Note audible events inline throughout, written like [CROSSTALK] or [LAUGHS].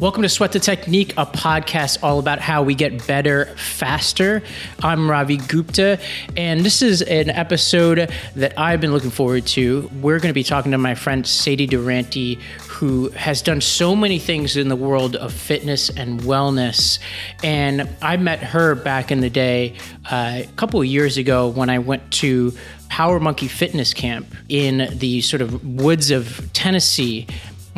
Welcome to Sweat the Technique, a podcast all about how we get better faster. I'm Ravi Gupta, and this is an episode that I've been looking forward to. We're going to be talking to my friend Sadie Durante, who has done so many things in the world of fitness and wellness. And I met her back in the day, uh, a couple of years ago, when I went to Power Monkey Fitness Camp in the sort of woods of Tennessee.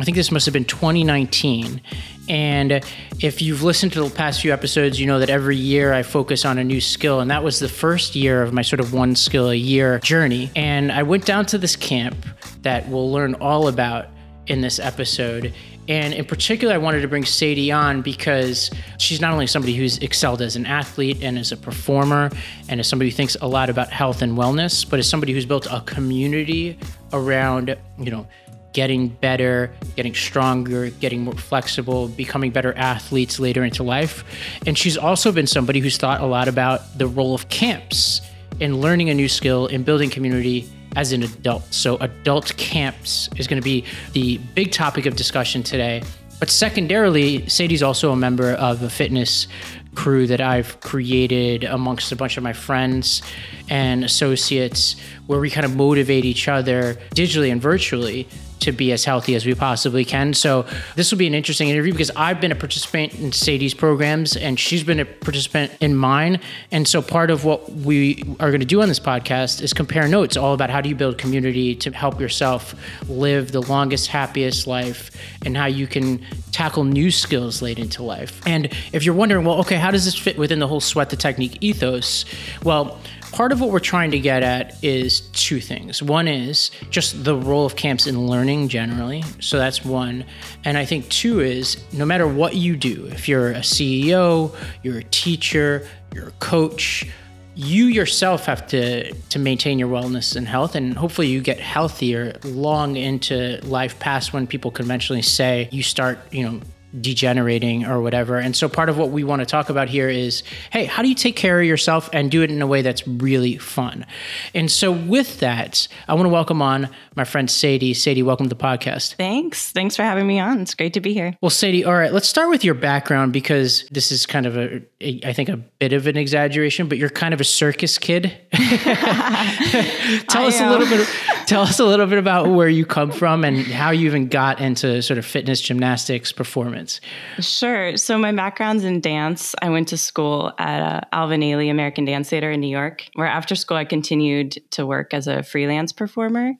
I think this must have been 2019. And if you've listened to the past few episodes, you know that every year I focus on a new skill. And that was the first year of my sort of one skill a year journey. And I went down to this camp that we'll learn all about in this episode. And in particular, I wanted to bring Sadie on because she's not only somebody who's excelled as an athlete and as a performer and as somebody who thinks a lot about health and wellness, but as somebody who's built a community around, you know, getting better, getting stronger, getting more flexible, becoming better athletes later into life. And she's also been somebody who's thought a lot about the role of camps in learning a new skill and building community as an adult. So, adult camps is going to be the big topic of discussion today. But secondarily, Sadie's also a member of a fitness crew that I've created amongst a bunch of my friends and associates where we kind of motivate each other digitally and virtually to be as healthy as we possibly can. So this will be an interesting interview because I've been a participant in Sadie's programs and she's been a participant in mine. And so part of what we are going to do on this podcast is compare notes all about how do you build community to help yourself live the longest, happiest life and how you can tackle new skills late into life. And if you're wondering, well, okay, how does this fit within the whole sweat the technique ethos? Well, part of what we're trying to get at is two things. One is just the role of camps in learning generally. So that's one. And I think two is no matter what you do, if you're a CEO, you're a teacher, you're a coach, you yourself have to to maintain your wellness and health and hopefully you get healthier long into life past when people conventionally say you start you know degenerating or whatever. And so part of what we want to talk about here is hey, how do you take care of yourself and do it in a way that's really fun? And so with that, I want to welcome on my friend Sadie. Sadie, welcome to the podcast. Thanks. Thanks for having me on. It's great to be here. Well, Sadie, all right, let's start with your background because this is kind of a, a I think a bit of an exaggeration, but you're kind of a circus kid. [LAUGHS] tell us a little bit tell us a little bit about where you come from and how you even got into sort of fitness, gymnastics, performance. Sure. So my background's in dance. I went to school at uh, Alvin Ailey American Dance Theater in New York, where after school I continued to work as a freelance performer.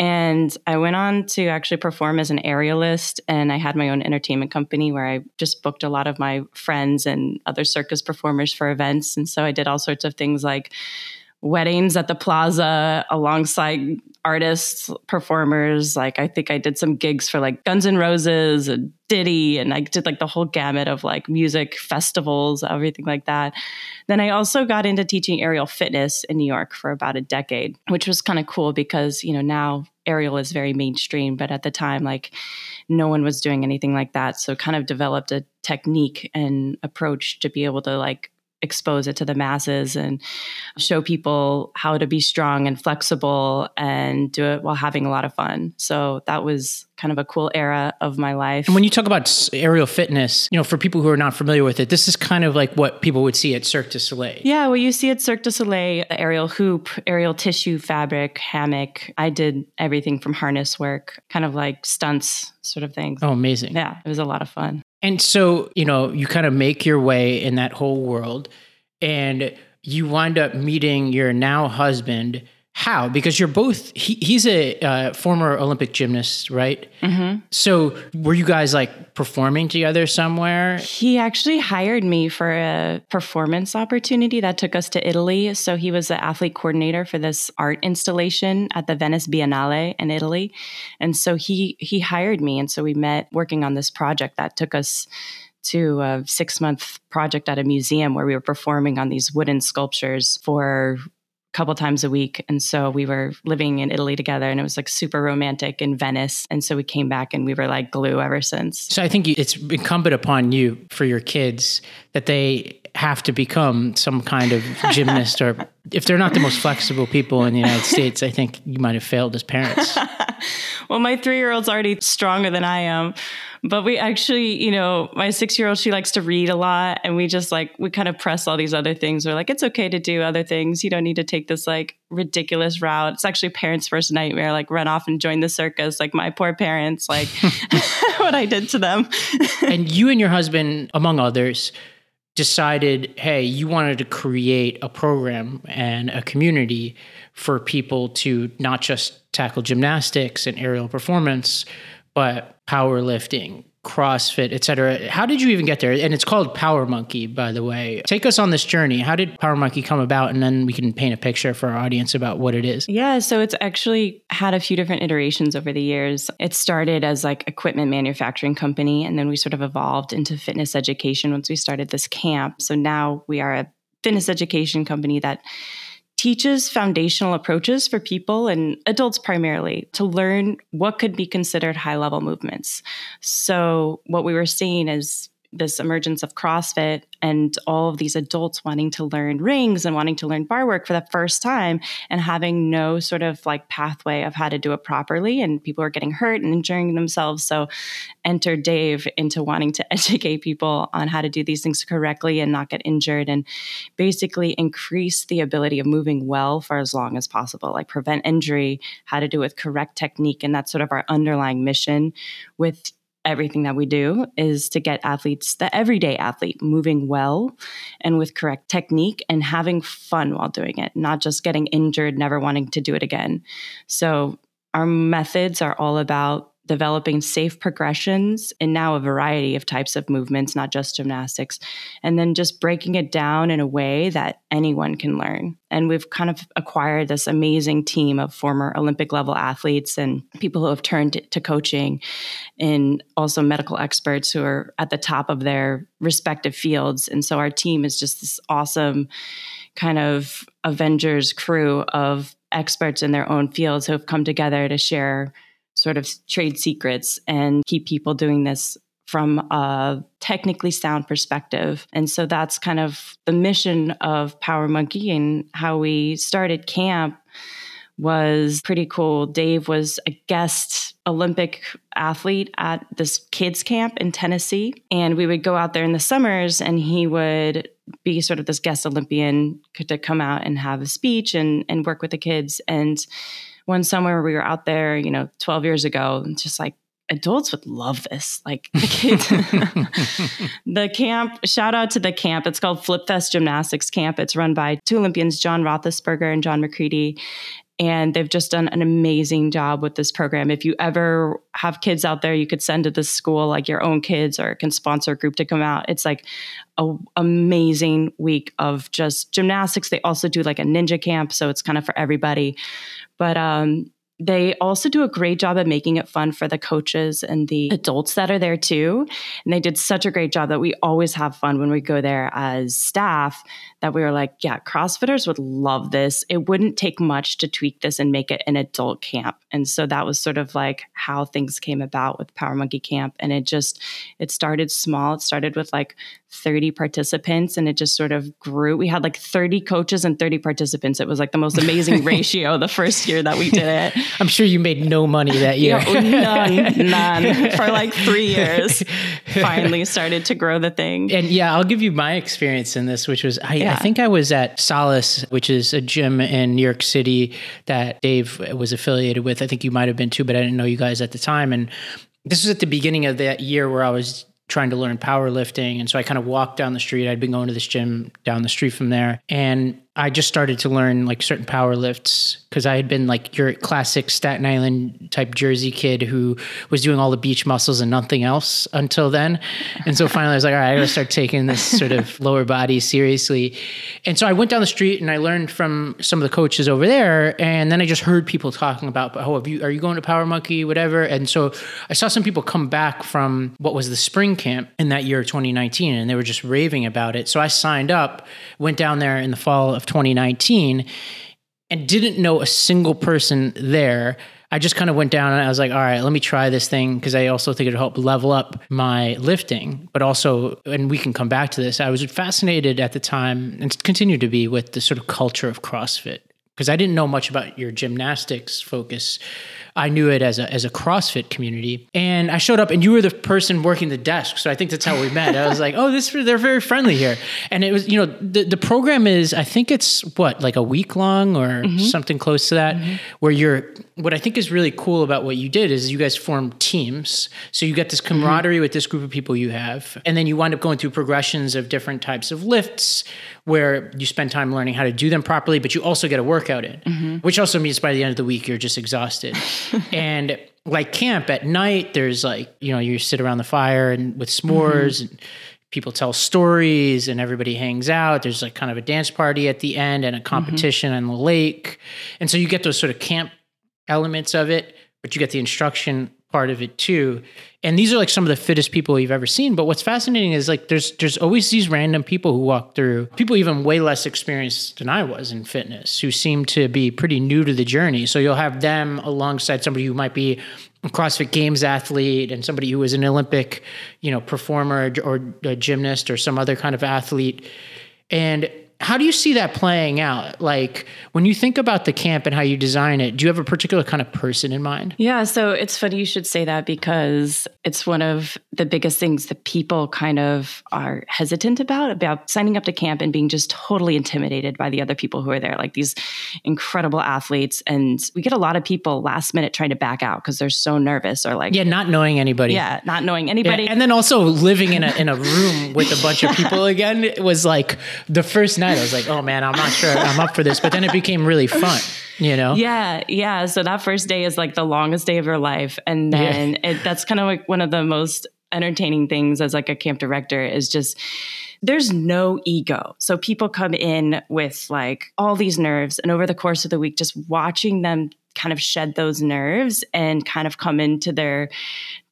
And I went on to actually perform as an aerialist, and I had my own entertainment company where I just booked a lot of my friends and other circus performers for events. And so I did all sorts of things like weddings at the plaza alongside artists, performers. Like I think I did some gigs for like Guns N' Roses and Diddy, and I did like the whole gamut of like music festivals, everything like that. Then I also got into teaching aerial fitness in New York for about a decade, which was kind of cool because, you know, now aerial is very mainstream, but at the time, like no one was doing anything like that. So kind of developed a technique and approach to be able to like expose it to the masses and show people how to be strong and flexible and do it while having a lot of fun. So that was kind of a cool era of my life. And when you talk about aerial fitness, you know, for people who are not familiar with it, this is kind of like what people would see at Cirque du Soleil. Yeah, well, you see at Cirque du Soleil, aerial hoop, aerial tissue fabric, hammock. I did everything from harness work, kind of like stunts sort of things. Oh, amazing. Yeah, it was a lot of fun. And so, you know, you kind of make your way in that whole world and you wind up meeting your now husband. How? Because you're both, he, he's a uh, former Olympic gymnast, right? Mm-hmm. So were you guys like performing together somewhere? He actually hired me for a performance opportunity that took us to Italy. So he was the athlete coordinator for this art installation at the Venice Biennale in Italy. And so he he hired me and so we met working on this project that took us to a six month project at a museum where we were performing on these wooden sculptures for couple times a week. And so we were living in Italy together and it was like super romantic in Venice. And so we came back and we were like glue ever since. So I think it's incumbent upon you for your kids that they have to become some kind of gymnast or if they're not the most flexible people in the United States, I think you might have failed as parents. [LAUGHS] [LAUGHS] well, my three year old's already stronger than I am. But we actually, you know, my six year old, she likes to read a lot. And we just like, we kind of press all these other things. We're like, it's okay to do other things. You don't need to take this like ridiculous route. It's actually parents' first nightmare, like run off and join the circus. Like my poor parents, like [LAUGHS] [LAUGHS] what I did to them. and you and your husband, among others, decided, hey, you wanted to create a program and a community for people to not just tackle gymnastics and aerial performance, but powerlifting, CrossFit, etc. How did you even get there? And it's called Power Monkey, by the way. Take us on this journey. How did Power Monkey come about? And then we can paint a picture for our audience about what it is. Yeah, so it's actually had a few different iterations over the years. It started as like equipment manufacturing company, and then we sort of evolved into fitness education once we started this camp. So now we are a fitness education company that teaches foundational approaches for people and adults primarily to learn what could be considered high level movements. So, what we were seeing is this emergence of CrossFit and all of these adults wanting to learn rings and wanting to learn bar work for the first time and having no sort of like pathway of how to do it properly. And people are getting hurt and injuring themselves. So enter Dave into wanting to [LAUGHS] educate people on how to do these things correctly and not get injured and basically increase the ability of moving well for as long as possible, like prevent injury, how to do it with correct technique. And that's sort of our underlying mission with everything that we do is to get athletes, the everyday athlete, moving well and with correct technique and having fun while doing it, not just getting injured, never wanting to do it again. So, our methods are all about developing safe progressions and now a variety of types of movements, not just gymnastics, and then just breaking it down in a way that anyone can learn. And we've kind of acquired this amazing team of former Olympic level athletes and people who have turned to coaching and also medical experts who are at the top of their respective fields. And so our team is just this awesome kind of Avengers crew of experts in their own fields who have come together to share sort of trade secrets and keep people doing this from a technically sound perspective. And so that's kind of the mission of Power Monkey and how we started camp was pretty cool. Dave was a guest Olympic athlete at this kids camp in Tennessee. And we would go out there in the summers and he would be sort of this guest Olympian to come out and have a speech and, and work with the kids. And one summer we were out there, you know, 12 years ago, and just like adults would love this. Like the [LAUGHS] the camp, shout out to the camp. It's called Flip Fest Gymnastics Camp. It's run by two Olympians, John Roethlisberger and John Macready and they've just done an amazing job with this program. If you ever have kids out there, you could send to this school like your own kids or can sponsor a group to come out. It's like a amazing week of just gymnastics. They also do like a ninja camp, so it's kind of for everybody. But um, they also do a great job of making it fun for the coaches and the adults that are there too. And they did such a great job that we always have fun when we go there as staff that we were like, yeah, CrossFitters would love this. It wouldn't take much to tweak this and make it an adult camp. And so that was sort of like how things came about with Power Monkey Camp. And it just, it started small. It started with like 30 participants and it just sort of grew. We had like 30 coaches and 30 participants. It was like the most amazing [LAUGHS] ratio the first year that we did it. I'm sure you made no money that year. none, none. [LAUGHS] For like three years, finally started to grow the thing. And yeah, I'll give you my experience in this, which was I, yeah. I think I was at Solace, which is a gym in New York City that Dave was affiliated with. I think you might have been too, but I didn't know you guys at the time. And this was at the beginning of that year where I was trying to learn powerlifting. And so I kind of walked down the street. I'd been going to this gym down the street from there. And I just started to learn like certain power lifts because I had been like your classic Staten Island type Jersey kid who was doing all the beach muscles and nothing else until then. And so finally I was like, all right, I gotta start taking this sort of [LAUGHS] lower body seriously. And so I went down the street and I learned from some of the coaches over there. And then I just heard people talking about, oh, you, are you going to Power Monkey, whatever? And so I saw some people come back from what was the spring camp in that year, 2019, and they were just raving about it. So I signed up, went down there in the fall of 2019 and didn't know a single person there. I just kind of went down and I was like, all right, let me try this thing because I also think it'll help level up my lifting, but also, and we can come back to this. I was fascinated at the time and continue to be with the sort of culture of CrossFit because I didn't know much about your gymnastics focus. I knew it as a as a CrossFit community, and I showed up, and you were the person working the desk. So I think that's how we met. I was like, oh, this they're very friendly here, and it was you know the the program is I think it's what like a week long or mm-hmm. something close to that, mm-hmm. where you're. What I think is really cool about what you did is you guys formed teams, so you get this camaraderie mm-hmm. with this group of people you have, and then you wind up going through progressions of different types of lifts, where you spend time learning how to do them properly, but you also get a workout in, mm-hmm. which also means by the end of the week you're just exhausted. [LAUGHS] and like camp at night, there's like, you know, you sit around the fire and with s'mores mm-hmm. and people tell stories and everybody hangs out. There's like kind of a dance party at the end and a mm-hmm. competition mm-hmm. on the lake. And so you get those sort of camp elements of it, but you get the instruction part of it too. And these are like some of the fittest people you've ever seen. But what's fascinating is like there's there's always these random people who walk through, people even way less experienced than I was in fitness, who seem to be pretty new to the journey. So you'll have them alongside somebody who might be a CrossFit Games athlete and somebody who is an Olympic, you know, performer or a gymnast or some other kind of athlete. And how do you see that playing out? Like when you think about the camp and how you design it, do you have a particular kind of person in mind? Yeah, so it's funny you should say that because it's one of the biggest things that people kind of are hesitant about about signing up to camp and being just totally intimidated by the other people who are there, like these incredible athletes. And we get a lot of people last minute trying to back out because they're so nervous or like yeah, not knowing anybody. Yeah, not knowing anybody, yeah, and then also living in a in a room with a bunch of people [LAUGHS] again was like the first night. I was like, oh man, I'm not sure I'm up for this. But then it became really fun, you know? Yeah. Yeah. So that first day is like the longest day of your life. And then yeah. it, that's kind of like one of the most entertaining things as like a camp director is just there's no ego. So people come in with like all these nerves and over the course of the week just watching them kind of shed those nerves and kind of come into their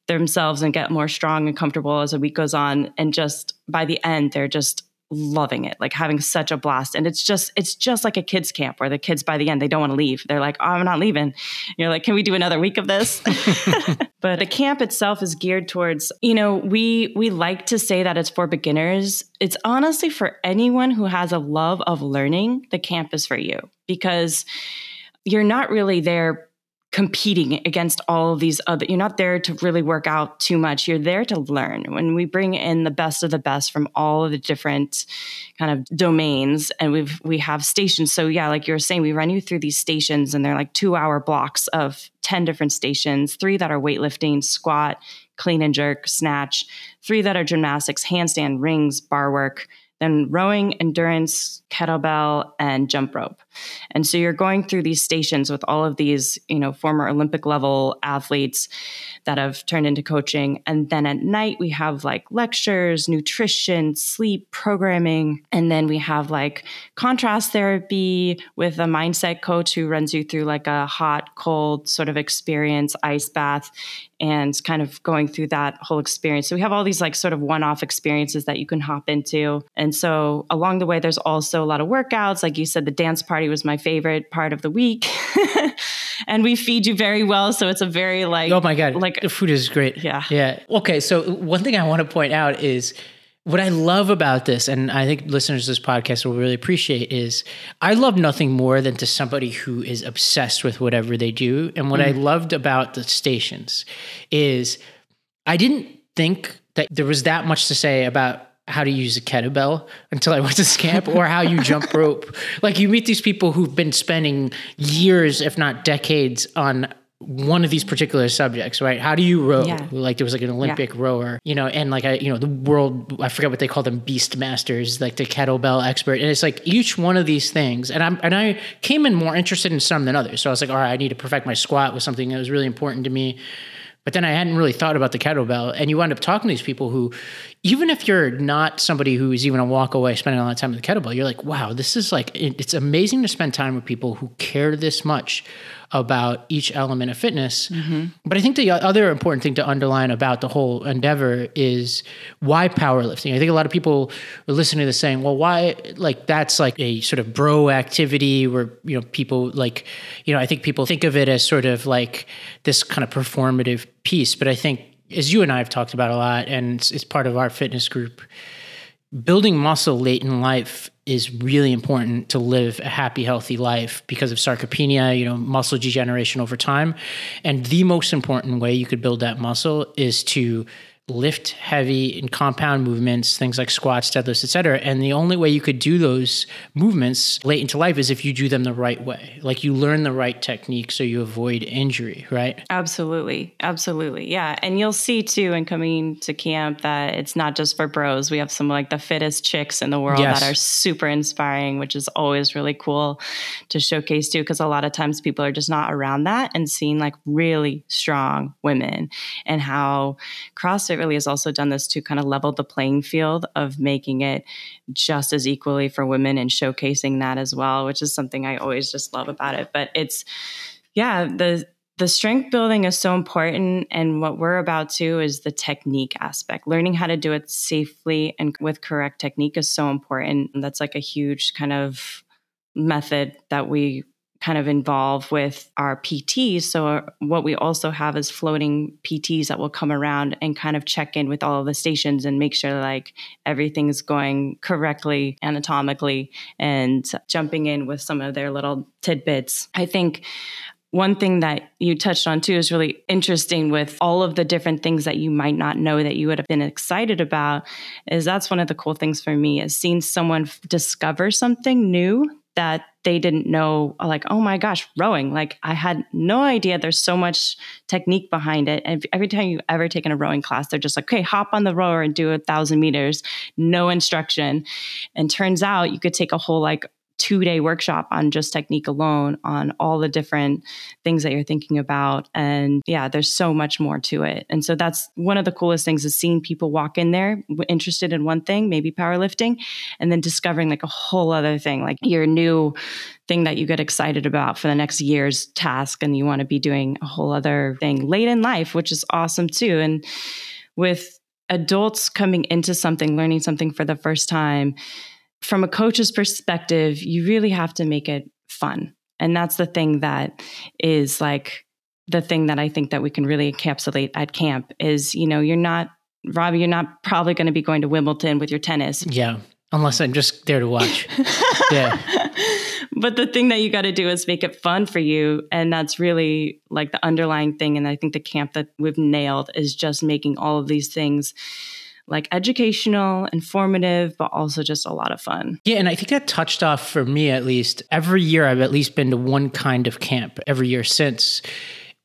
themselves and get more strong and comfortable as the week goes on and just by the end they're just loving it, like having such a blast. And it's just, it's just like a kids camp where the kids by the end, they don't want to leave. They're like, oh, I'm not leaving. And you're like, can we do another week of this? [LAUGHS] [LAUGHS] but the camp itself is geared towards, you know, we, we like to say that it's for beginners. It's honestly for anyone who has a love of learning, the camp is for you because you're not really there competing against all of these other you're not there to really work out too much. You're there to learn. When we bring in the best of the best from all of the different kind of domains and we've we have stations. So yeah like you were saying we run you through these stations and they're like two hour blocks of 10 different stations three that are weightlifting squat clean and jerk snatch three that are gymnastics handstand rings bar work then rowing, endurance, kettlebell, and jump rope. And so you're going through these stations with all of these, you know, former Olympic level athletes that have turned into coaching. And then at night, we have like lectures, nutrition, sleep, programming. And then we have like contrast therapy with a mindset coach who runs you through like a hot, cold sort of experience, ice bath, and kind of going through that whole experience. So we have all these like sort of one off experiences that you can hop into. And so along the way, there's also a lot of workouts. Like you said, the dance party was my favorite part of the week. [LAUGHS] and we feed you very well. So it's a very like, oh my God, like the food is great. Yeah. Yeah. Okay. So one thing I want to point out is what I love about this, and I think listeners to this podcast will really appreciate, is I love nothing more than to somebody who is obsessed with whatever they do. And what mm. I loved about the stations is I didn't think that there was that much to say about how to use a kettlebell until I went to camp or how you jump [LAUGHS] rope. Like you meet these people who've been spending years, if not decades, on one of these particular subjects, right? How do you row? Yeah. Like there was like an Olympic yeah. rower, you know, and like I, you know, the world, I forget what they call them, beast masters, like the kettlebell expert. And it's like each one of these things. And I'm, and I came in more interested in some than others. So I was like, all right, I need to perfect my squat with something that was really important to me. But then I hadn't really thought about the kettlebell. And you wind up talking to these people who, even if you're not somebody who is even a walk away spending a lot of time with the kettlebell, you're like, wow, this is like, it's amazing to spend time with people who care this much about each element of fitness. Mm-hmm. But I think the other important thing to underline about the whole endeavor is why powerlifting. I think a lot of people are listening to this saying, well, why, like, that's like a sort of bro activity where, you know, people like, you know, I think people think of it as sort of like this kind of performative piece. But I think, as you and I have talked about a lot, and it's, it's part of our fitness group, building muscle late in life is really important to live a happy, healthy life because of sarcopenia, you know, muscle degeneration over time. And the most important way you could build that muscle is to lift heavy and compound movements, things like squats, deadlifts, etc. And the only way you could do those movements late into life is if you do them the right way. Like you learn the right technique so you avoid injury, right? Absolutely. Absolutely. Yeah. And you'll see too in coming to camp that it's not just for bros. We have some like the fittest chicks in the world yes. that are super inspiring, which is always really cool to showcase too, because a lot of times people are just not around that and seeing like really strong women and how CrossFit CrossFit really has also done this to kind of level the playing field of making it just as equally for women and showcasing that as well, which is something I always just love about it. But it's, yeah, the, the strength building is so important. And what we're about to is the technique aspect. Learning how to do it safely and with correct technique is so important. And that's like a huge kind of method that we kind of involve with our PTs. So, uh, what we also have is floating PTs that will come around and kind of check in with all of the stations and make sure like everything's going correctly anatomically and jumping in with some of their little tidbits. I think one thing that you touched on too is really interesting with all of the different things that you might not know that you would have been excited about is that's one of the cool things for me is seeing someone discover something new that they didn't know like oh my gosh rowing. Like i had no idea. There's so much technique behind it. And every time you've ever taken a rowing class they're just like okay hop on the rower and do a thousand meters. No instruction. And turns out you could take a whole like two day workshop on just technique alone on all the different things that you're thinking about. And yeah, there's so much more to it. And so that's one of the coolest things is seeing people walk in there interested in one thing, maybe powerlifting, and then discovering like a whole other thing, like your new thing that you get excited about for the next year's task. And you want to be doing a whole other thing late in life, which is awesome too. And with adults coming into something, learning something for the first time, from a coach's perspective, you really have to make it fun. And that's the thing that is like the thing that I think that we can really encapsulate at camp is, you know, you're not, Ravi, you're not probably going to be going to Wimbledon with your tennis. Yeah. Unless I'm just there to watch. [LAUGHS] yeah. But the thing that you got to do is make it fun for you. And that's really like the underlying thing. And I think the camp that we've nailed is just making all of these things like educational, informative, but also just a lot of fun. Yeah, and I think that touched off for me at least. Every year I've at least been to one kind of camp every year since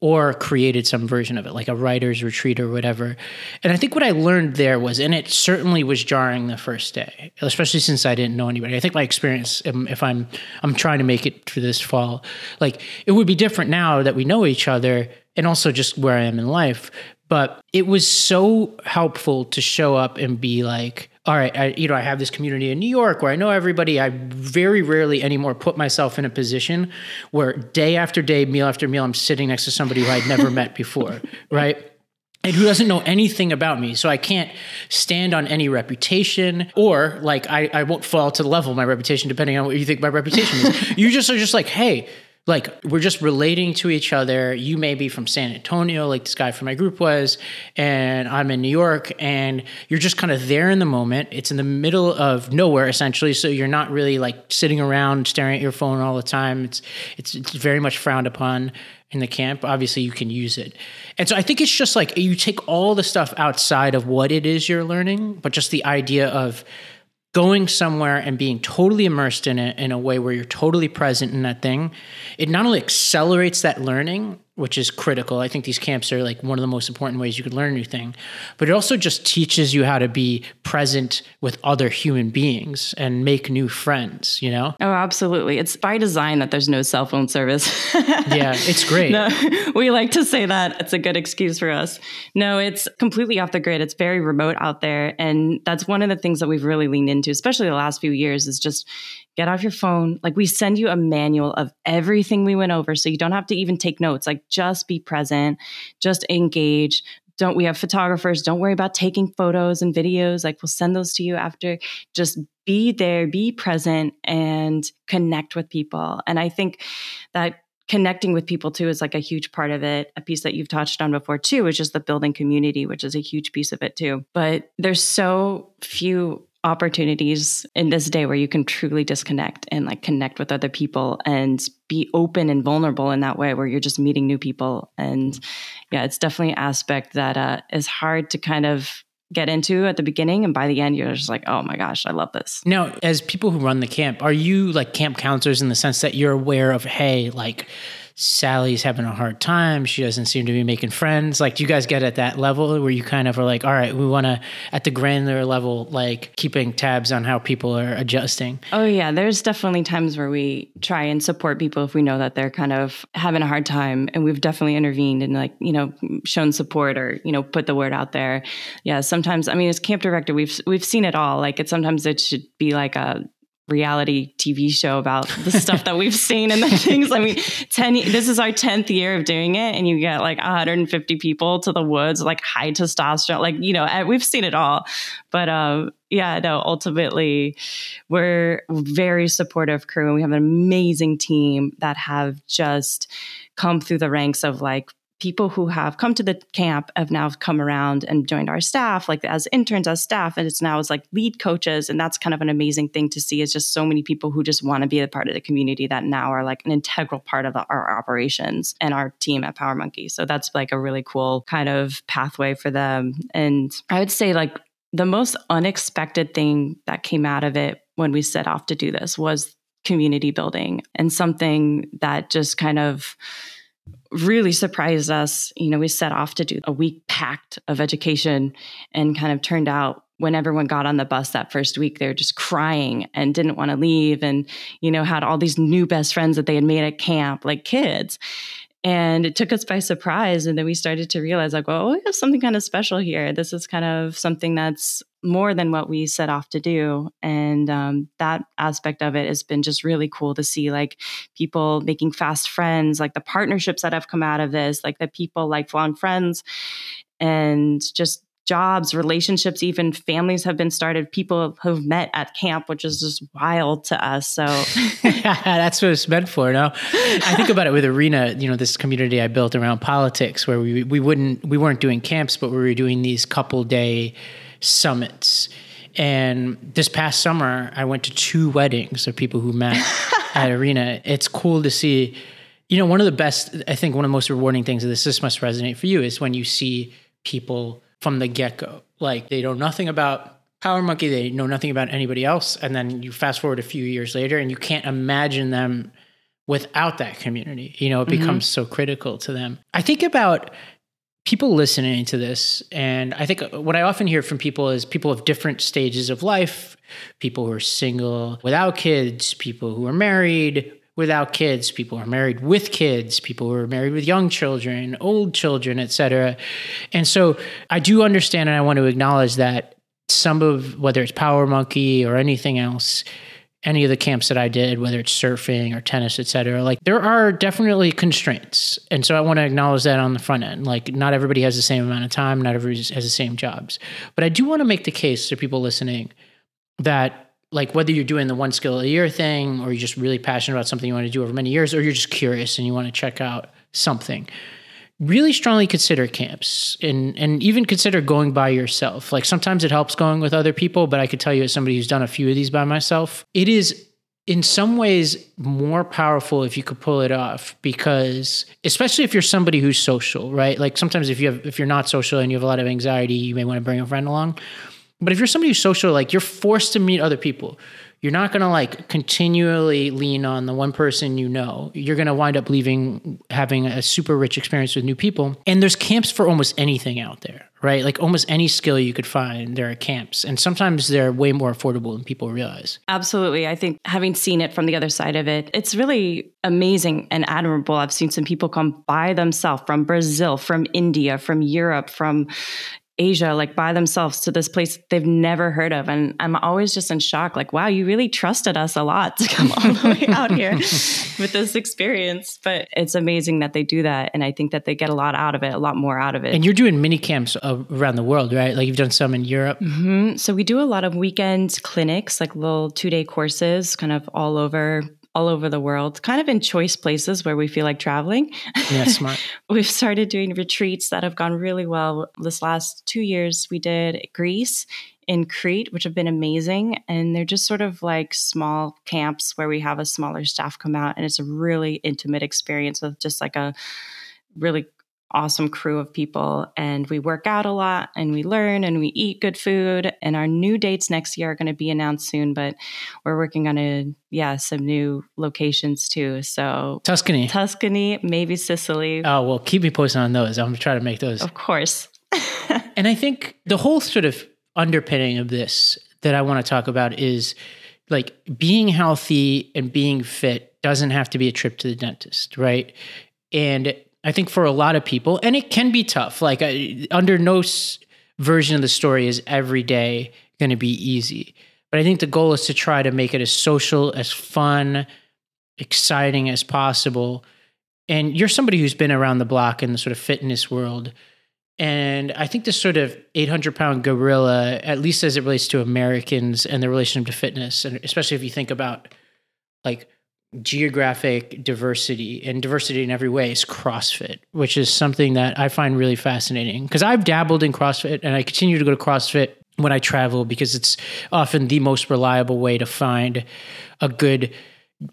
or created some version of it, like a writer's retreat or whatever. And I think what I learned there was, and it certainly was jarring the first day, especially since I didn't know anybody. I think my experience, if I'm I'm trying to make it for this fall, like it would be different now that we know each other, and also just where I am in life. But it was so helpful to show up and be like, all right, I, you know, I have this community in New York where I know everybody. I very rarely anymore put myself in a position where day after day, meal after meal, I'm sitting next to somebody who I'd never met before, [LAUGHS] right? and who doesn't know anything about me. So I can't stand on any reputation or like I, I won't fall to the level of my reputation depending on what you think my reputation is. [LAUGHS] you just are just like, hey, like we're just relating to each other. You may be from San Antonio, like this guy from my group was, and I'm in New York, and you're just kind of there in the moment. It's in the middle of nowhere essentially, so you're not really like sitting around staring at your phone all the time. It's it's, it's very much frowned upon in the camp. Obviously, you can use it, and so I think it's just like you take all the stuff outside of what it is you're learning, but just the idea of going somewhere and being totally immersed in it in a way where you're totally present in that thing, it not only accelerates that learning, which is critical. I think these camps are like one of the most important ways you could learn a new thing. But it also just teaches you how to be present with other human beings and make new friends, you know? Oh, absolutely. It's by design that there's no cell phone service. [LAUGHS] yeah, it's great. No, we like to say that. It's a good excuse for us. No, it's completely off the grid. It's very remote out there. And that's one of the things that we've really leaned into, especially the last few years, is just get off your phone. Like we send you a manual of everything we went over. So you don't have to even take notes. Like just be present, just engage. Don't we have photographers? Don't worry about taking photos and videos. Like we'll send those to you after. Just be there, be present, and connect with people. And I think that connecting with people too is like a huge part of it. A piece that you've touched on before too, which is the building community, which is a huge piece of it too. But there's so few opportunities in this day where you can truly disconnect and like connect with other people and be open and vulnerable in that way where you're just meeting new people. And yeah it's definitely an aspect that uh, is hard to kind of get into at the beginning. And by the end you're just like oh my gosh i love this. Now as people who run the camp are you like camp counselors in the sense that you're aware of hey like Sally's having a hard time. She doesn't seem to be making friends. Like, do you guys get at that level where you kind of are like, all right, we want to, at the granular level, like keeping tabs on how people are adjusting? Oh, yeah. There's definitely times where we try and support people if we know that they're kind of having a hard time. And we've definitely intervened and, like, you know, shown support or, you know, put the word out there. Yeah. Sometimes, I mean, as camp director, we've, we've seen it all. Like, it sometimes it should be like a, reality TV show about the stuff that we've seen and the [LAUGHS] things. I mean, 10, this is our 10th year of doing it, and you get like 150 people to the woods, like high testosterone, like, you know, eh, we've seen it all. But um, yeah, no, ultimately, we're very supportive crew, and we have an amazing team that have just come through the ranks of like people who have come to the camp have now come around and joined our staff, like as interns, as staff, and it's now as like lead coaches. And that's kind of an amazing thing to see is just so many people who just want to be a part of the community that now are like an integral part of the, our operations and our team at Power Monkey. So that's like a really cool kind of pathway for them. And I would say like the most unexpected thing that came out of it when we set off to do this was community building and something that just kind of really surprised us. You know, we set off to do a week packed of education and kind of turned out when everyone got on the bus that first week, they were just crying and didn't want to leave and, you know, had all these new best friends that they had made at camp, like kids. And it took us by surprise. And then we started to realize, like, well, we have something kind of special here. This is kind of something that's more than what we set off to do. And um, that aspect of it has been just really cool to see, like, people making fast friends, like the partnerships that have come out of this, like the people like Friends, and just jobs, relationships, even families have been started. People have met at camp, which is just wild to us. So [LAUGHS] that's what it's meant for. No, I think about it with Arena. You know, this community I built around politics, where we we wouldn't we weren't doing camps, but we were doing these couple day summits. And this past summer, I went to two weddings of people who met [LAUGHS] at Arena. It's cool to see. You know, one of the best, I think, one of the most rewarding things of this. This must resonate for you is when you see people from the get go. Like they know nothing about Power Monkey, they know nothing about anybody else. And then you fast forward a few years later and you can't imagine them without that community. You know, it mm-hmm. becomes so critical to them. I think about people listening to this, and I think what I often hear from people is people of different stages of life people who are single without kids, people who are married, without kids, people who are married with kids, people who are married with young children, old children, etc. And so I do understand and I want to acknowledge that some of whether it's Power Monkey or anything else, any of the camps that I did, whether it's surfing or tennis, etc., like there are definitely constraints. And so I want to acknowledge that on the front end. Like not everybody has the same amount of time, not everybody has the same jobs. But I do want to make the case to people listening that like whether you're doing the one skill a year thing or you're just really passionate about something you want to do over many years or you're just curious and you want to check out something really strongly consider camps and and even consider going by yourself. Like sometimes it helps going with other people but i could tell you as somebody who's done a few of these by myself it is in some ways more powerful if you could pull it off because especially if you're somebody who's social right? Like sometimes if you have if you're not social and you have a lot of anxiety you may want to bring a friend along but if you're somebody who's social, like you're forced to meet other people. You're not going to like continually lean on the one person you know. You're going to wind up leaving having a super rich experience with new people. And there's camps for almost anything out there, right? Like almost any skill you could find, there are camps. And sometimes they're way more affordable than people realize. Absolutely. I think having seen it from the other side of it, it's really amazing and admirable. I've seen some people come by themselves from Brazil, from India, from Europe, from Asia, like by themselves to this place they've never heard of. And I'm always just in shock, like, wow, you really trusted us a lot to come all the way out here [LAUGHS] with this experience. But it's amazing that they do that. And I think that they get a lot out of it, a lot more out of it. And you're doing mini camps around the world, right? Like you've done some in Europe. Mm-hmm. So we do a lot of weekend clinics, like little two day courses, kind of all over all over the world, kind of in choice places where we feel like traveling. Yeah, smart. [LAUGHS] We've started doing retreats that have gone really well. This last two years, we did Greece in Crete, which have been amazing. And they're just sort of like small camps where we have a smaller staff come out. And it's a really intimate experience with just like a really awesome crew of people and we work out a lot and we learn and we eat good food and our new dates next year are going to be announced soon but we're working on a yeah some new locations too so. Tuscany. Tuscany maybe sicily. Oh well keep me posted on those. I'm going to try to make those. Of course. [LAUGHS] And i think the whole sort of underpinning of this that i want to talk about is like being healthy and being fit doesn't have to be a trip to the dentist right? And I think for a lot of people, and it can be tough. Like under no s- version of the story is every day going to be easy. But I think the goal is to try to make it as social, as fun, exciting as possible. And you're somebody who's been around the block in the sort of fitness world. And I think this sort of 800 pound gorilla, at least as it relates to Americans and their relationship to fitness, and especially if you think about like geographic diversity and diversity in every way is CrossFit, which is something that I find really fascinating because I've dabbled in CrossFit and I continue to go to CrossFit when I travel because it's often the most reliable way to find a good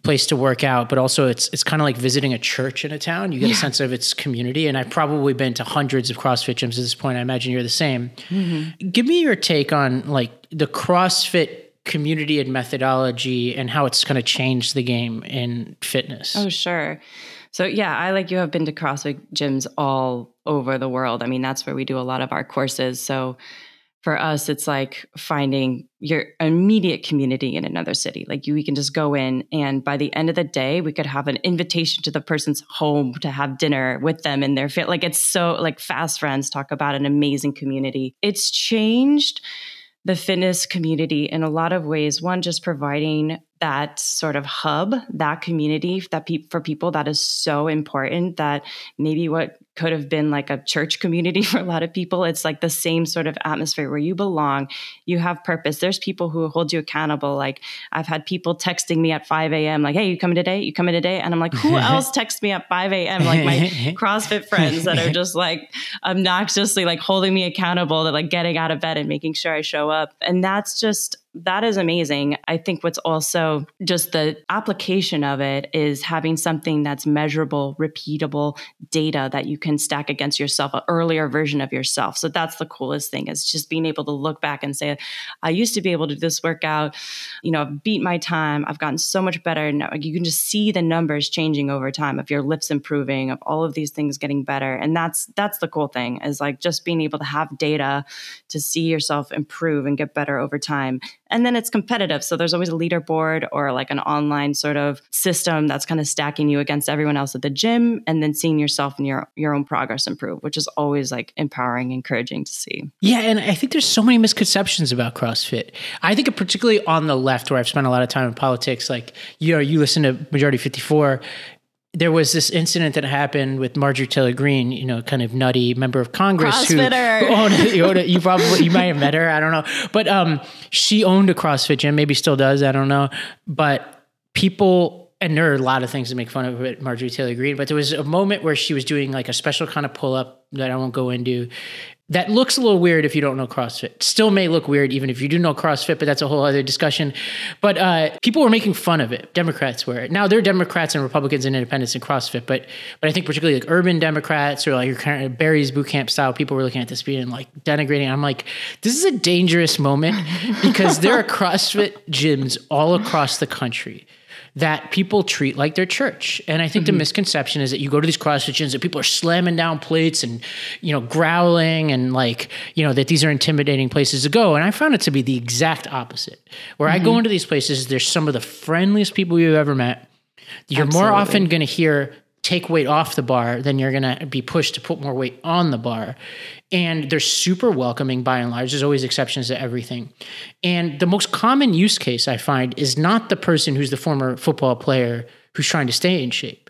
place to work out but also it's it's kind of like visiting a church in a town you get yeah. a sense of its community and i've probably been to hundreds of crossfit gyms at this point i imagine you're the same mm-hmm. give me your take on like the crossfit community and methodology and how it's kind of changed the game in fitness. Oh, sure. So, yeah, I like you have been to CrossFit gyms all over the world. I mean, that's where we do a lot of our courses. So, for us, it's like finding your immediate community in another city. Like you, we can just go in, and by the end of the day, we could have an invitation to the person's home to have dinner with them in their fit. Like it's so like fast friends talk about an amazing community. It's changed the fitness community in a lot of ways. One, just providing that sort of hub, that community that pe- for people that is so important that maybe what could have been like a church community [LAUGHS] for a lot of people. It's like the same sort of atmosphere where you belong, you have purpose. There's people who hold you accountable. Like I've had people texting me at 5 a.m. like, "Hey, you coming today? You coming today?" And I'm like, "Who else [LAUGHS] texts me at 5 a.m.?" Like my [LAUGHS] CrossFit friends that are just like obnoxiously like holding me accountable to like getting out of bed and making sure I show up. And that's just that is amazing. I think what's also just the application of it is having something that's measurable, repeatable data that you can stack against yourself, an earlier version of yourself. So that's the coolest thing is just being able to look back and say, I used to be able to do this workout, you know, I've beat my time, I've gotten so much better. And you can just see the numbers changing over time of your lifts improving, of all of these things getting better. And that's that's the cool thing is like just being able to have data to see yourself improve and get better over time and then it's competitive. So there's always a leaderboard or like an online sort of system that's kind of stacking you against everyone else at the gym and then seeing yourself and your your own progress improve, which is always like empowering, encouraging to see. Yeah, and I think there's so many misconceptions about CrossFit. I think particularly on the left where I've spent a lot of time in politics, like you know, you listen to Majority 54 there was this incident that happened with Marjorie Taylor Greene, you know, kind of nutty member of Congress who, who [LAUGHS] owned, who owned you probably you might have met her, I don't know, but um, she owned a CrossFit gym, maybe still does, I don't know, but people. And there are a lot of things to make fun of it, Marjorie Taylor Greene, but there was a moment where she was doing like a special kind of pull up that I won't go into, that looks a little weird if you don't know CrossFit. Still may look weird even if you do know CrossFit, but that's a whole other discussion. But uh, people were making fun of it. Democrats were. Now there are Democrats and Republicans and independents in CrossFit, but but I think particularly like urban Democrats or like your kind of Barry's boot camp style people were looking at this being like denigrating. I'm like, this is a dangerous moment because there are [LAUGHS] CrossFit gyms all across the country that people treat like their church. And I think mm-hmm. the misconception is that you go to these CrossFit gyms and people are slamming down plates and, you know, growling and like, you know, that these are intimidating places to go. And I found it to be the exact opposite. Where mm-hmm. I go mm-hmm. into these places, there's some of the friendliest people you've ever met. You're Absolutely. more often going to hear take weight off the bar then you're going to be pushed to put more weight on the bar. And they're super welcoming by and large. There's always exceptions to everything. And the most common use case I find is not the person who's the former football player who's trying to stay in shape.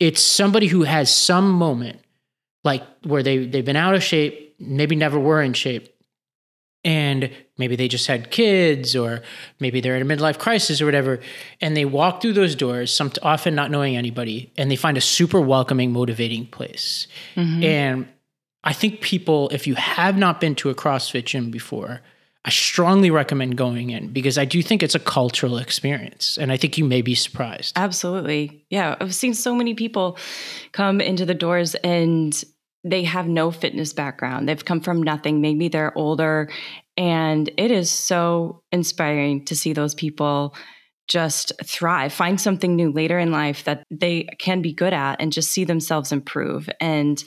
It's somebody who has some moment like where they they've been out of shape, maybe never were in shape, and maybe they just had kids or maybe they're in a midlife crisis or whatever and they walk through those doors some often not knowing anybody and they find a super welcoming motivating place mm-hmm. and i think people if you have not been to a crossfit gym before i strongly recommend going in because i do think it's a cultural experience and i think you may be surprised absolutely yeah i've seen so many people come into the doors and they have no fitness background. They've come from nothing. Maybe they're older. And it is so inspiring to see those people just thrive, find something new later in life that they can be good at and just see themselves improve. And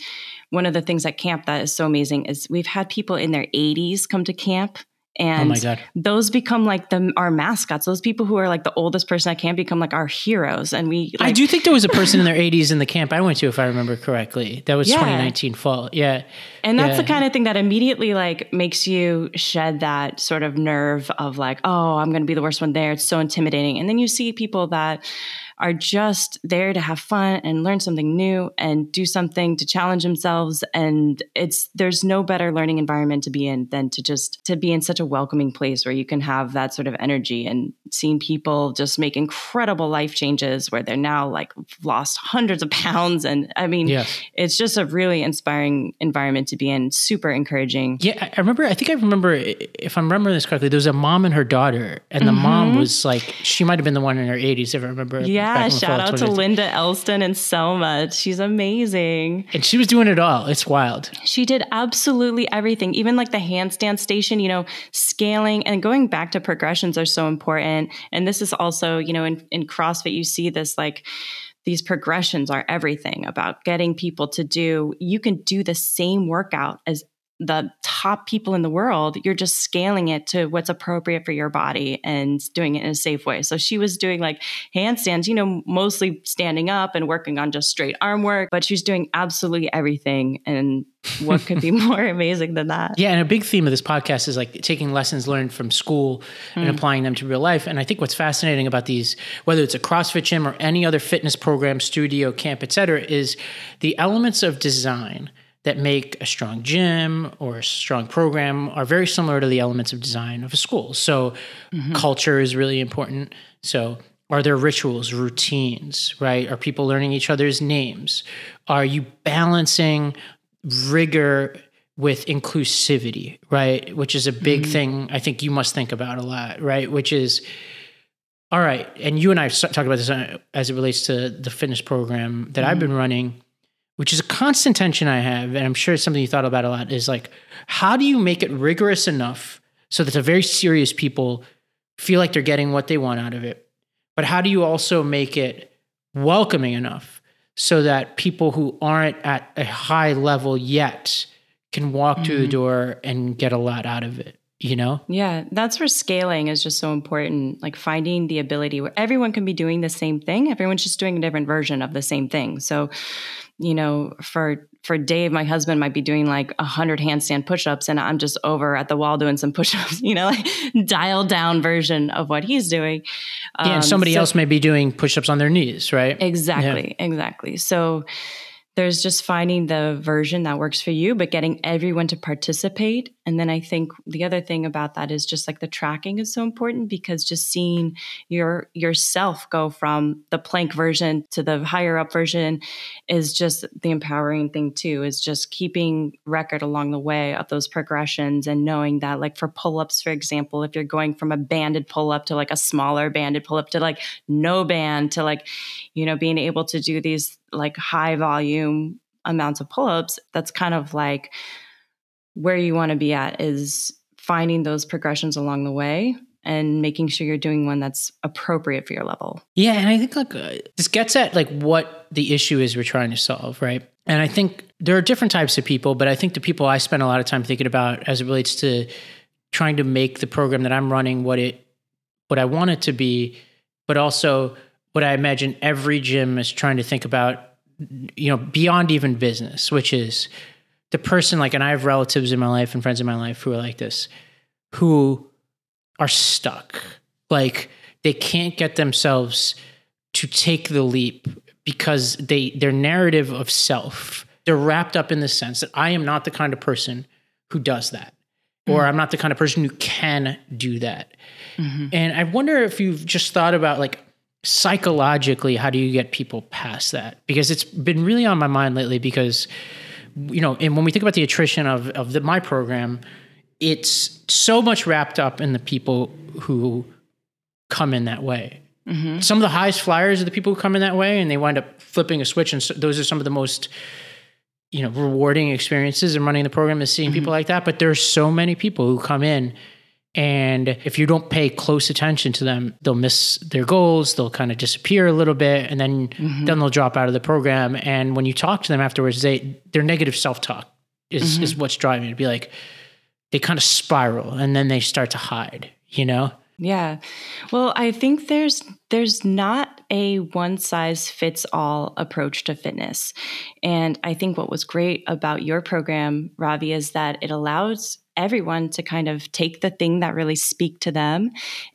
one of the things at camp that is so amazing is we've had people in their 80s come to camp and oh my God. those become like the our mascots. Those people who are like the oldest person at camp become like our heroes. And we like, I do think there was a person in their 80s in the camp I went to, if I remember correctly. That was yeah. 2019 fall. Yeah. And that's yeah. the kind of thing that immediately like makes you shed that sort of nerve of like, oh, I'm gonna be the worst one there. It's so intimidating. And then you see people that are just there to have fun and learn something new and do something to challenge themselves and it's there's no better learning environment to be in than to just to be in such a welcoming place where you can have that sort of energy and seeing people just make incredible life changes where they're now like lost hundreds of [LAUGHS] pounds and i mean yes. it's just a really inspiring environment to be in super encouraging yeah i remember i think i remember if i'm remembering this correctly there was a mom and her daughter and the mm-hmm. mom was like she might have been the one in her 80s if i remember yeah yeah, shout out to Linda Elston and Selma. She's amazing. And she was doing it all. It's wild. She did absolutely everything, even like the handstand station, you know, scaling and going back to progressions are so important. And this is also, you know, in, in CrossFit, you see this like, these progressions are everything about getting people to do you can do the same workout as the top people in the world, you're just scaling it to what's appropriate for your body and doing it in a safe way. So she was doing like handstands, you know, mostly standing up and working on just straight arm work, but she's doing absolutely everything. And what could be [LAUGHS] more amazing than that? Yeah. And a big theme of this podcast is like taking lessons learned from school mm. and applying them to real life. And I think what's fascinating about these, whether it's a CrossFit gym or any other fitness program, studio, camp, et cetera, is the elements of design that make a strong gym or a strong program are very similar to the elements of design of a school. So, mm-hmm. culture is really important. So, are there rituals, routines, right? Are people learning each other's names? Are you balancing rigor with inclusivity, right? Which is a big mm-hmm. thing I think you must think about a lot, right? Which is, all right, and you and I talked about this uh, as it relates to the fitness program that mm-hmm. I've been running which is a constant tension I have, and I'm sure it's something you thought about a lot, is like, how do you make it rigorous enough so that the very serious people feel like they're getting what they want out of it? But how do you also make it welcoming enough so that people who aren't at a high level yet can walk mm-hmm. through the mm-hmm. door and get a lot out of it? You know? Yeah, that's where scaling is just so important. Like finding the ability where everyone can be doing the same thing, everyone's just doing a different version of the same thing. So, you know, for for Dave, my husband might be doing like a hundred handstand push-ups, and I'm just over at the wall doing some push-ups. [LAUGHS] You know, like dialed down version of what he's doing. Um, yeah, and somebody so, else may be doing push-ups on their knees, right? Exactly, yeah. exactly. So there's just finding the version that works for you, but getting everyone to participate. And then I think the other thing about that is just like the tracking is so important because just seeing your yourself go from the plank version to the higher up version is just the empowering thing too, is just keeping record along the way of those progressions and knowing that like for pull-ups, for example, if you're going from a banded pull-up to like a smaller banded pull-up to like no band to like, you know, being able to do these like high volume amounts of pull-ups that's kind of like where you want to be at is finding those progressions along the way and making sure you're doing one that's appropriate for your level. Yeah, and I think like uh, this gets at like what the issue is we're trying to solve, right? And I think there are different types of people, but I think the people I spend a lot of time thinking about as it relates to trying to make the program that I'm running what it what I want it to be, but also what I imagine every gym is trying to think about, you know, beyond even business, which is the person like, and I have relatives in my life and friends in my life who are like this, who are stuck. Like they can't get themselves to take the leap because they their narrative of self, they're wrapped up in the sense that I am not the kind of person who does that. or I'm not the kind of person who can do that. Mm-hmm. And I wonder if you've just thought about like psychologically, how do you get people past that? Because it's been really on my mind lately because, you know, and when we think about the attrition of, of the, my program, it's so much wrapped up in the people who come in that way. Mm-hmm. Some of the highest flyers are the people who come in that way and they wind up flipping a switch. And so those are some of the most, you know, rewarding experiences in running the program is seeing people like that. But there's so many people who come in and if you don't pay close attention to them, they'll miss their goals. They'll kind of disappear a little bit, and then mm-hmm. then they'll drop out of the program. And when you talk to them afterwards, they their negative self talk is mm-hmm. is what's driving it. To be like they kind of spiral, and then they start to hide. You know? Yeah. Well, I think there's there's not a one size fits all approach to fitness. And I think what was great about your program, Ravi, is that it allows everyone to kind of take the thing that really speak to them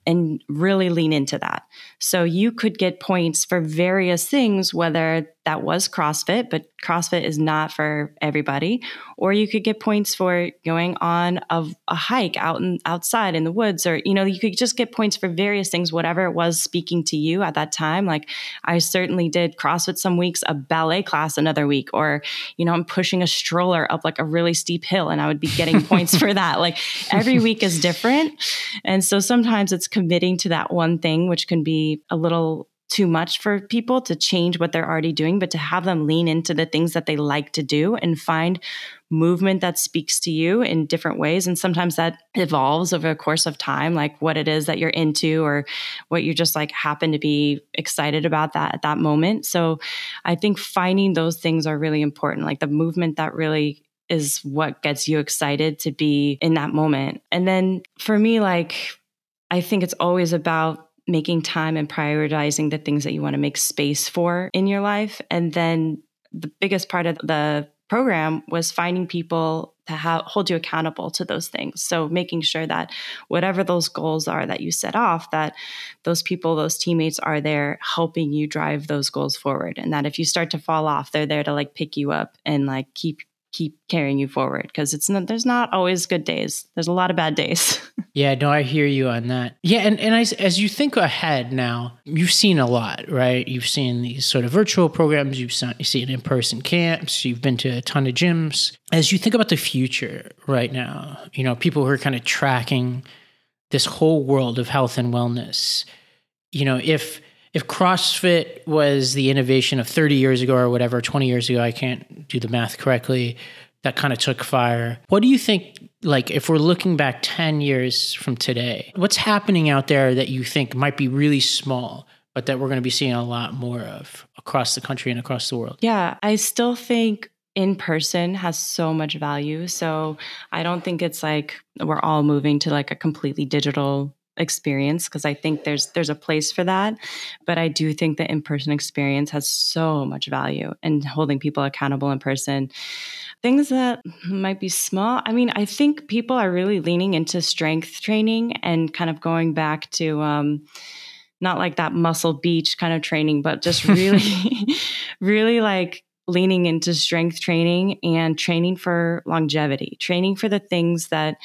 and really lean into that. So you could get points for various things whether that was CrossFit, but CrossFit is not for everybody, or you could get points for going on a, a hike out in, outside in the woods or you know, you could just get points for various things whatever it was speaking to you at that time. Like I certainly did CrossFit some weeks, a ballet class another week or you know, I'm pushing a stroller up like a really steep hill and I would be getting [LAUGHS] points for that. Like every week is different. And so sometimes it's committing to that one thing, which can be a little too much for people to change what they're already doing, but to have them lean into the things that they like to do and find movement that speaks to you in different ways. And sometimes that evolves over a course of time, like what it is that you're into or what you just like happen to be excited about that at that moment. So I think finding those things are really important, like the movement that really is what gets you excited to be in that moment. And then for me, like, I think it's always about making time and prioritizing the things that you want to make space for in your life. And then the biggest part of the program was finding people to ha- hold you accountable to those things. So making sure that whatever those goals are that you set off, that those people, those teammates are there helping you drive those goals forward. And that if you start to fall off, they're there to like pick you up and like keep keep carrying you forward because it's not there's not always good days there's a lot of bad days [LAUGHS] Yeah, no, I hear you on that. Yeah, and, and as, as you think ahead now, you've seen a lot, right? You've seen these sort of virtual programs, you've seen, you've seen in person camps, you've been to a ton of gyms. As you think about the future right now, you know, people who are kind of tracking this whole world of health and wellness, you know, if if CrossFit was the innovation of 30 years ago or whatever, 20 years ago, I can't do the math correctly, that kind of took fire. What do you think, like, if we're looking back 10 years from today, what's happening out there that you think might be really small, but that we're going to be seeing a lot more of across the country and across the world? yeah i still think in person has so much value so i don't think it's like we're all moving to like a completely digital experience because i think there's there's a place for that but i do think the in-person experience has so much value and holding people accountable in person. Things that might be small i mean i think people are really leaning into strength training and kind of going back to um not like that muscle beach kind of training but just [LAUGHS] really really like leaning into strength training and training for longevity training for the things that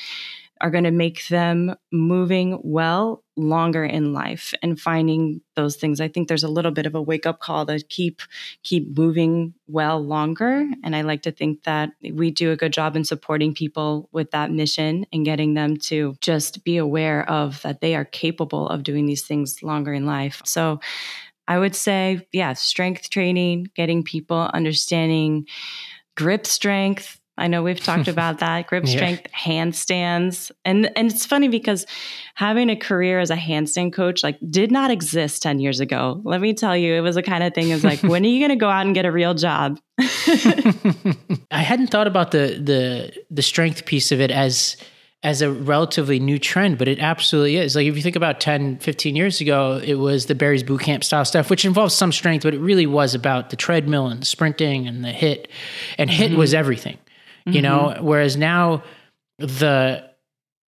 are going to make them moving well longer in life and finding those things. I think there's a little bit of a wake up call to keep keep moving well longer. And i like to think that we do a good job in supporting people with that mission and getting them to just be aware of that they are capable of doing these things longer in life. So i would say yeah strength training getting people understanding grip strength I know we've talked [LAUGHS] about that grip Yeah. strength, handstands, and and it's funny because having a career as a handstand coach like did not exist ten years ago. Let me tell you, it was the kind of thing. Is like, when are you going to go out and get a real job? [LAUGHS] I hadn't thought about the the the strength piece of it as as a relatively new trend, but it absolutely is. Like if you think about 10, 15 years ago, it was the Barry's boot camp style stuff, which involves some strength, but it really was about the treadmill and sprinting and the HIIT. And HIIT mm-hmm. was everything. You know, whereas now the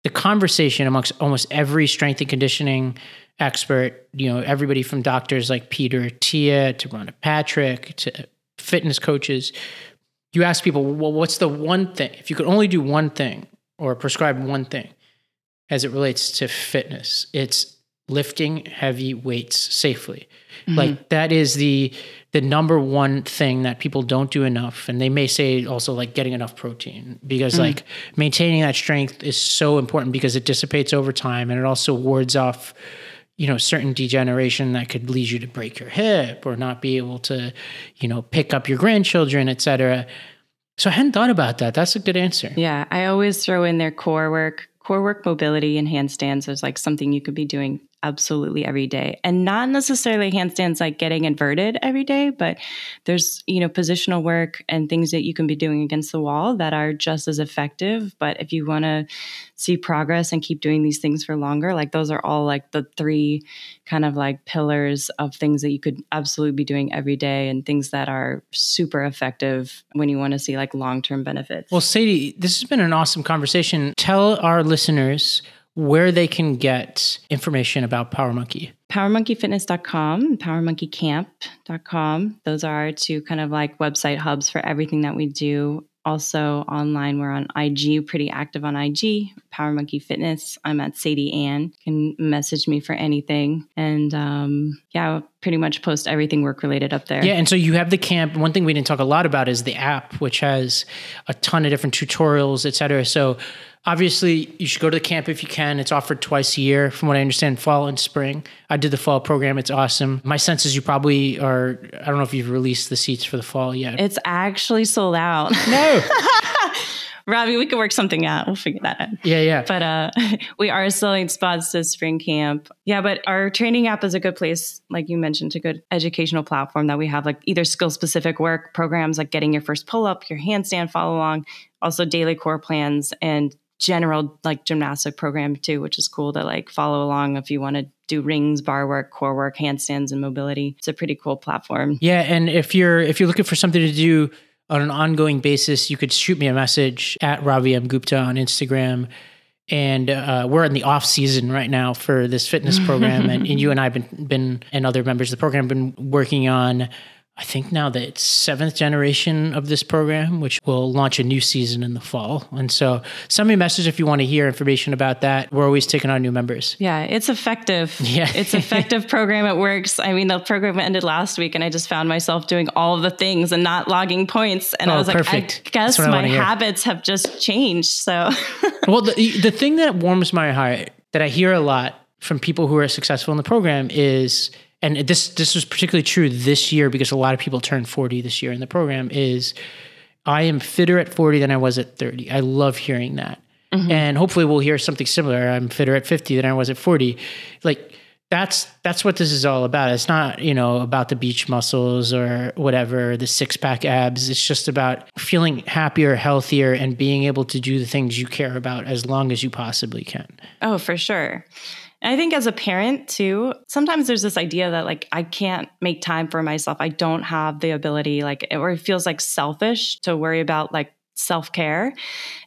the conversation amongst almost every strength and conditioning expert, you know, everybody from doctors like Peter Attia to Rhonda Patrick to fitness coaches, you ask people, well, what's the one thing? If you could only do one thing or prescribe one thing as it relates to fitness, it's lifting heavy weights safely. Mm-hmm. Like that is the the number one thing that people don't do enough and they may say also like getting enough protein because mm-hmm. like maintaining that strength is so important because it dissipates over time and it also wards off you know certain degeneration that could lead you to break your hip or not be able to you know pick up your grandchildren etc so i hadn't thought about that. That's a good answer. Yeah i always throw in their core work core work mobility and handstands is like something you could be doing absolutely every day. And not necessarily handstands like getting inverted every day but there's you know positional work and things that you can be doing against the wall that are just as effective. But if you want to see progress and keep doing these things for longer like those are all like the three kind of like pillars of things that you could absolutely be doing every day and things that are super effective when you want to see like long-term benefits. Well sadie this has been an awesome conversation. Tell our listeners where they can get information about Power Monkey. PowerMonkeyFitness.com, PowerMonkeyCamp.com. Those are two kind of like website hubs for everything that we do. Also online, we're on IG, pretty active on IG, Power Monkey Fitness. I'm at Sadie Ann. You can message me for anything. And um, yeah, I'll pretty much post everything work related up there. Yeah. And so you have the camp. One thing we didn't talk a lot about is the app, which has a ton of different tutorials, et cetera. So Obviously, you should go to the camp if you can. It's offered twice a year, from what I understand, fall and spring. I did the fall program. It's awesome. My sense is you probably are, I don't know if you've released the seats for the fall yet. It's actually sold out. [LAUGHS] No. [LAUGHS] Ravi, we could work something out. We'll figure that out. Yeah, yeah. But uh, [LAUGHS] we are selling spots to spring camp. Yeah, but our training app is a good place, like you mentioned, a good educational platform that we have like either skill specific work programs like getting your first pull up, your handstand follow along, also daily core plans and general like gymnastic program too, which is cool to like follow along if you want to do rings, bar work, core work, handstands, and mobility. It's a pretty cool platform. Yeah, and if you're if you're looking for something to do on an ongoing basis, you could shoot me a message at Ravi M Gupta on Instagram. And uh, we're in the off season right now for this fitness program, and, and you and I've been been and other members of the program been working on I think now that it's seventh generation of this program, which will launch a new season in the fall. And so send me a message if you want to hear information about that. We're always taking on new members. Yeah, it's effective. [LAUGHS] Yeah. it's effective program. It works. I mean, the program ended last week and I just found myself doing all of the things and not logging points. And oh, I was perfect. like, I guess my habits have just changed. So [LAUGHS] Well, the, the thing that warms my heart that I hear a lot from people who are successful in the program is and this this was particularly true this year because a lot of people turned 40 this year in the program is I am fitter at 40 than I was at 30. I love hearing that. Mm-hmm. And hopefully we'll hear something similar. I'm fitter at 50 than I was at 40. Like that's that's what this is all about. It's not, you know, about the beach muscles or whatever, the six-pack abs. It's just about feeling happier, healthier and being able to do the things you care about as long as you possibly can. Oh, for sure. And I think as a parent too, sometimes there's this idea that like I can't make time for myself. I don't have the ability, like, or it feels like selfish to worry about like self care.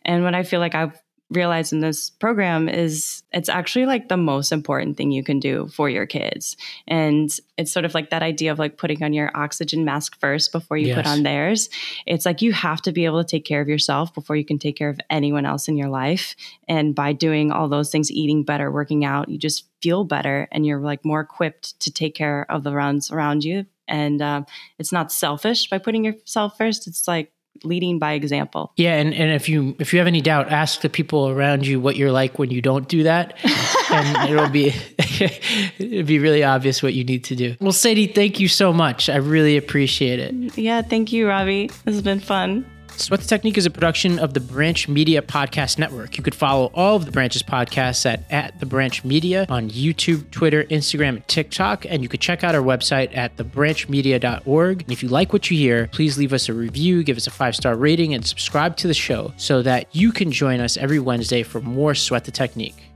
And when I feel like I've realized in this program is it's actually like the most important thing you can do for your kids. And it's sort of like that idea of like putting on your oxygen mask first before you yes. put on theirs. It's like you have to be able to take care of yourself before you can take care of anyone else in your life. And by doing all those things, eating better, working out, you just feel better and you're like more equipped to take care of the runs around you. And uh, it's not selfish by putting yourself first. It's like leading by example. Yeah, and, and if you if you have any doubt, ask the people around you what you're like when you don't do that, [LAUGHS] and it'll be [LAUGHS] it'll be really obvious what you need to do. Well, Sadie, thank you so much. I really appreciate it. Yeah, thank you, Ravi. This has been fun. Sweat the Technique is a production of the Branch Media Podcast Network. You could follow all of the Branch's podcasts at, at The Branch Media on YouTube, Twitter, Instagram, and TikTok. And you could check out our website at thebranchmedia.org. And if you like what you hear, please leave us a review, give us a five star rating, and subscribe to the show so that you can join us every Wednesday for more Sweat the Technique.